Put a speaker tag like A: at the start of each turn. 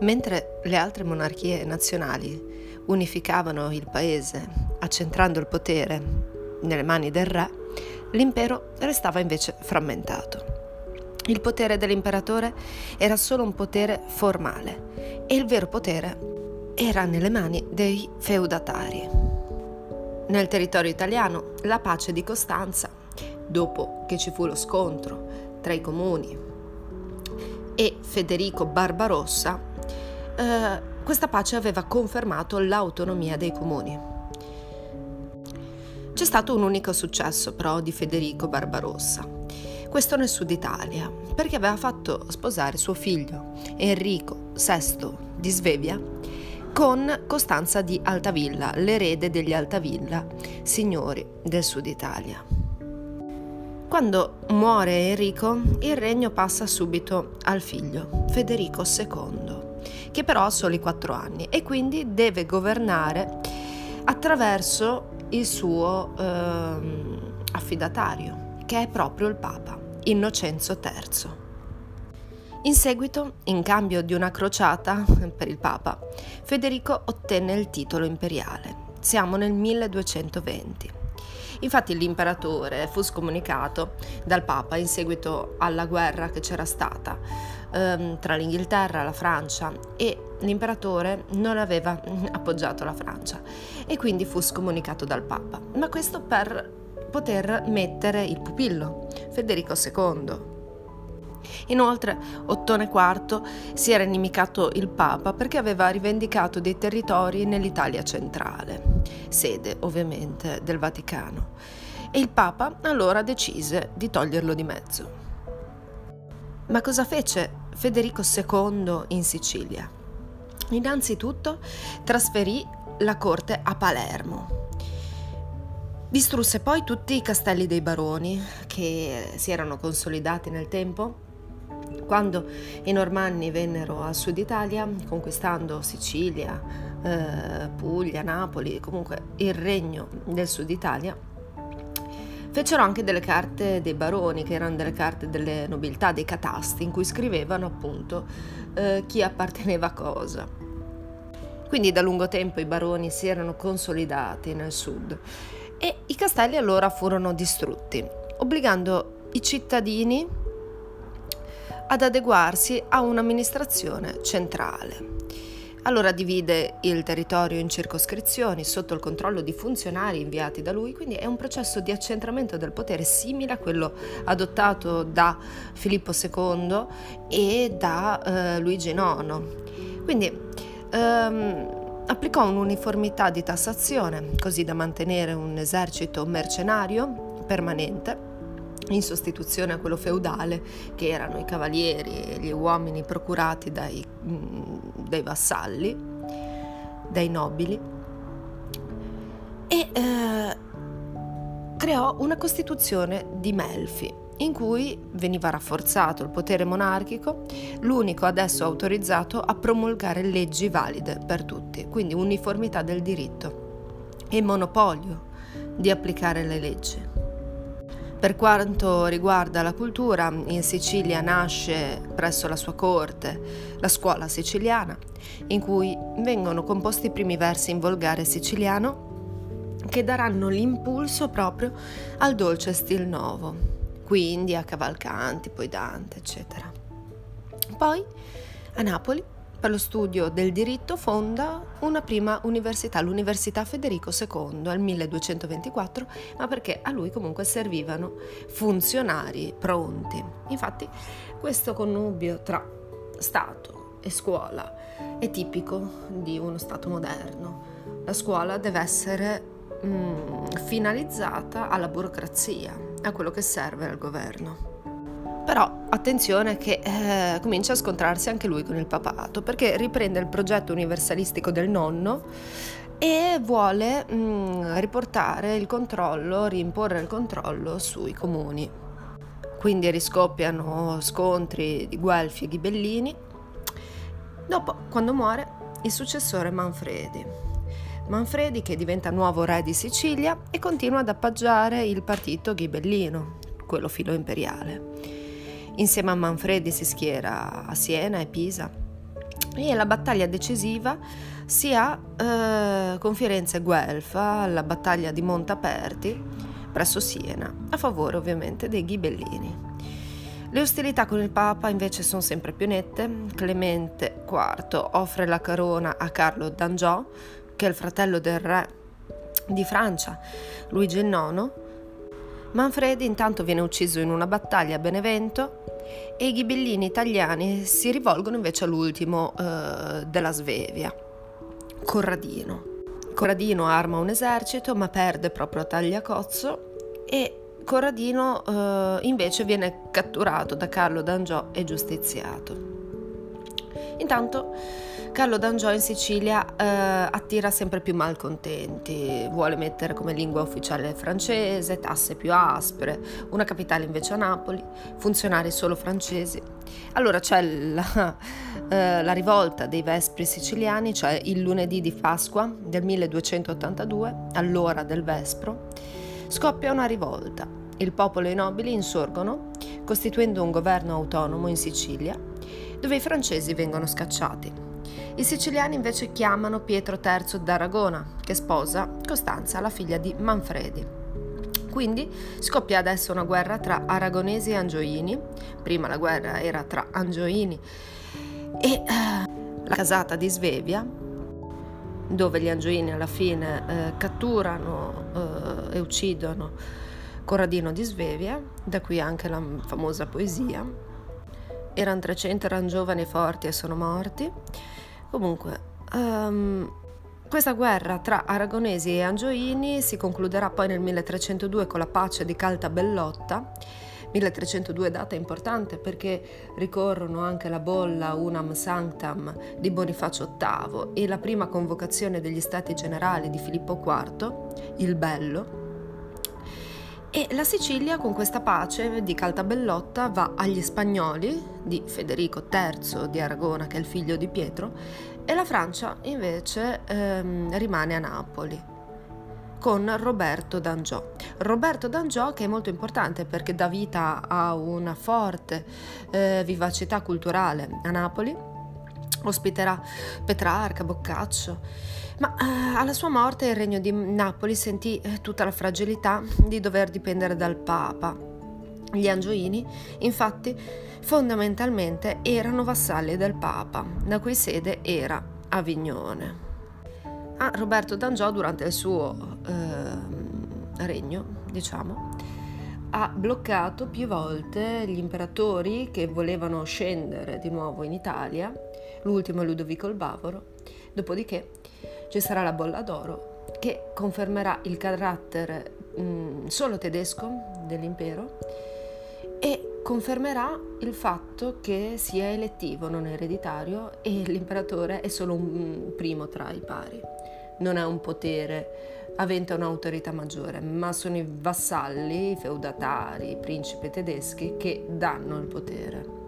A: Mentre le altre monarchie nazionali unificavano il paese accentrando il potere nelle mani del re, l'impero restava invece frammentato. Il potere dell'imperatore era solo un potere formale e il vero potere era nelle mani dei feudatari. Nel territorio italiano la pace di Costanza, dopo che ci fu lo scontro tra i comuni e Federico Barbarossa, eh, questa pace aveva confermato l'autonomia dei comuni. C'è stato un unico successo però di Federico Barbarossa, questo nel sud Italia, perché aveva fatto sposare suo figlio Enrico VI di Svevia con Costanza di Altavilla, l'erede degli Altavilla, signori del sud Italia. Quando muore Enrico, il regno passa subito al figlio, Federico II che però ha soli 4 anni e quindi deve governare attraverso il suo eh, affidatario, che è proprio il Papa, Innocenzo III. In seguito, in cambio di una crociata per il Papa, Federico ottenne il titolo imperiale. Siamo nel 1220. Infatti l'imperatore fu scomunicato dal Papa in seguito alla guerra che c'era stata ehm, tra l'Inghilterra e la Francia e l'imperatore non aveva appoggiato la Francia e quindi fu scomunicato dal Papa. Ma questo per poter mettere il pupillo, Federico II. Inoltre Ottone IV si era inimicato il Papa perché aveva rivendicato dei territori nell'Italia centrale, sede ovviamente del Vaticano, e il Papa allora decise di toglierlo di mezzo. Ma cosa fece Federico II in Sicilia? Innanzitutto trasferì la corte a Palermo. Distrusse poi tutti i castelli dei baroni che si erano consolidati nel tempo quando i normanni vennero al sud Italia, conquistando Sicilia, eh, Puglia, Napoli, comunque il regno del sud Italia, fecero anche delle carte dei baroni, che erano delle carte delle nobiltà, dei catasti, in cui scrivevano appunto eh, chi apparteneva a cosa. Quindi da lungo tempo i baroni si erano consolidati nel sud e i castelli allora furono distrutti, obbligando i cittadini ad adeguarsi a un'amministrazione centrale. Allora divide il territorio in circoscrizioni sotto il controllo di funzionari inviati da lui, quindi è un processo di accentramento del potere simile a quello adottato da Filippo II e da eh, Luigi IX. Quindi ehm, applicò un'uniformità di tassazione così da mantenere un esercito mercenario permanente in sostituzione a quello feudale che erano i cavalieri e gli uomini procurati dai, mm, dai vassalli, dai nobili, e eh, creò una costituzione di Melfi in cui veniva rafforzato il potere monarchico, l'unico adesso autorizzato a promulgare leggi valide per tutti, quindi uniformità del diritto e monopolio di applicare le leggi. Per quanto riguarda la cultura, in Sicilia nasce presso la sua corte la scuola siciliana, in cui vengono composti i primi versi in volgare siciliano che daranno l'impulso proprio al dolce stil nuovo, quindi a Cavalcanti, poi Dante, eccetera. Poi a Napoli per lo studio del diritto fonda una prima università, l'Università Federico II, nel 1224, ma perché a lui comunque servivano funzionari pronti. Infatti questo connubio tra Stato e scuola è tipico di uno Stato moderno. La scuola deve essere mm, finalizzata alla burocrazia, a quello che serve al governo. Però attenzione che eh, comincia a scontrarsi anche lui con il papato, perché riprende il progetto universalistico del nonno e vuole mh, mm, riportare il controllo, rimporre il controllo sui comuni. Quindi riscoppiano scontri di Guelfi e Ghibellini. Dopo, quando muore, il successore Manfredi. Manfredi che diventa nuovo re di Sicilia e continua ad appoggiare il partito ghibellino, quello filo imperiale. Insieme a Manfredi si schiera a Siena e Pisa e la battaglia decisiva si ha eh, con Firenze e Guelfa, la battaglia di Montaperti presso Siena, a favore ovviamente dei ghibellini. Le ostilità con il Papa invece sono sempre più nette. Clemente IV offre la corona a Carlo d'Angiò, che è il fratello del re di Francia, Luigi IX. Manfredi intanto viene ucciso in una battaglia a Benevento e i ghibellini italiani si rivolgono invece all'ultimo eh, della Svevia, Corradino. Corradino arma un esercito ma perde proprio a Tagliacozzo e Corradino eh, invece viene catturato da Carlo d'Angiò e giustiziato. Intanto Carlo d'Angiò in Sicilia eh, attira sempre più malcontenti, vuole mettere come lingua ufficiale il francese, tasse più aspre, una capitale invece a Napoli, funzionari solo francesi. Allora c'è la, eh, la rivolta dei Vespri siciliani, cioè il lunedì di Pasqua del 1282, all'ora del Vespro, scoppia una rivolta. Il popolo e i nobili insorgono, costituendo un governo autonomo in Sicilia, dove i francesi vengono scacciati. I siciliani invece chiamano Pietro III d'Aragona, che sposa Costanza, la figlia di Manfredi. Quindi scoppia adesso una guerra tra aragonesi e angioini. Prima la guerra era tra angioini e eh, la casata di Svevia, dove gli angioini alla fine eh, catturano eh, e uccidono Corradino di Svevia, da qui anche la famosa poesia. Erano 300, erano giovani, forti e sono morti. Comunque, um, questa guerra tra aragonesi e angioini si concluderà poi nel 1302 con la pace di Caltabellotta. 1302 data importante perché ricorrono anche la bolla Unam Sanctam di Bonifacio VIII e la prima convocazione degli stati generali di Filippo IV, il Bello, e la Sicilia con questa pace di Caltabellotta va agli spagnoli di Federico III di Aragona, che è il figlio di Pietro, e la Francia invece ehm, rimane a Napoli con Roberto d'Angiò. Roberto d'Angiò che è molto importante perché dà vita a una forte eh, vivacità culturale a Napoli, ospiterà Petrarca, Boccaccio ma eh, alla sua morte il regno di Napoli sentì eh, tutta la fragilità di dover dipendere dal Papa. Gli Angioini, infatti, fondamentalmente erano vassalli del Papa, la cui sede era Avignone. Ah, Roberto d'Angiò, durante il suo eh, regno, diciamo, ha bloccato più volte gli imperatori che volevano scendere di nuovo in Italia, l'ultimo è Ludovico il Bavaro, dopodiché ci sarà la bolla d'oro che confermerà il carattere mh, mm, solo tedesco dell'impero e confermerà il fatto che sia elettivo, non ereditario, e l'imperatore è solo un primo tra i pari. Non è un potere avente un'autorità maggiore, ma sono i vassalli, i feudatari, i principi tedeschi che danno il potere.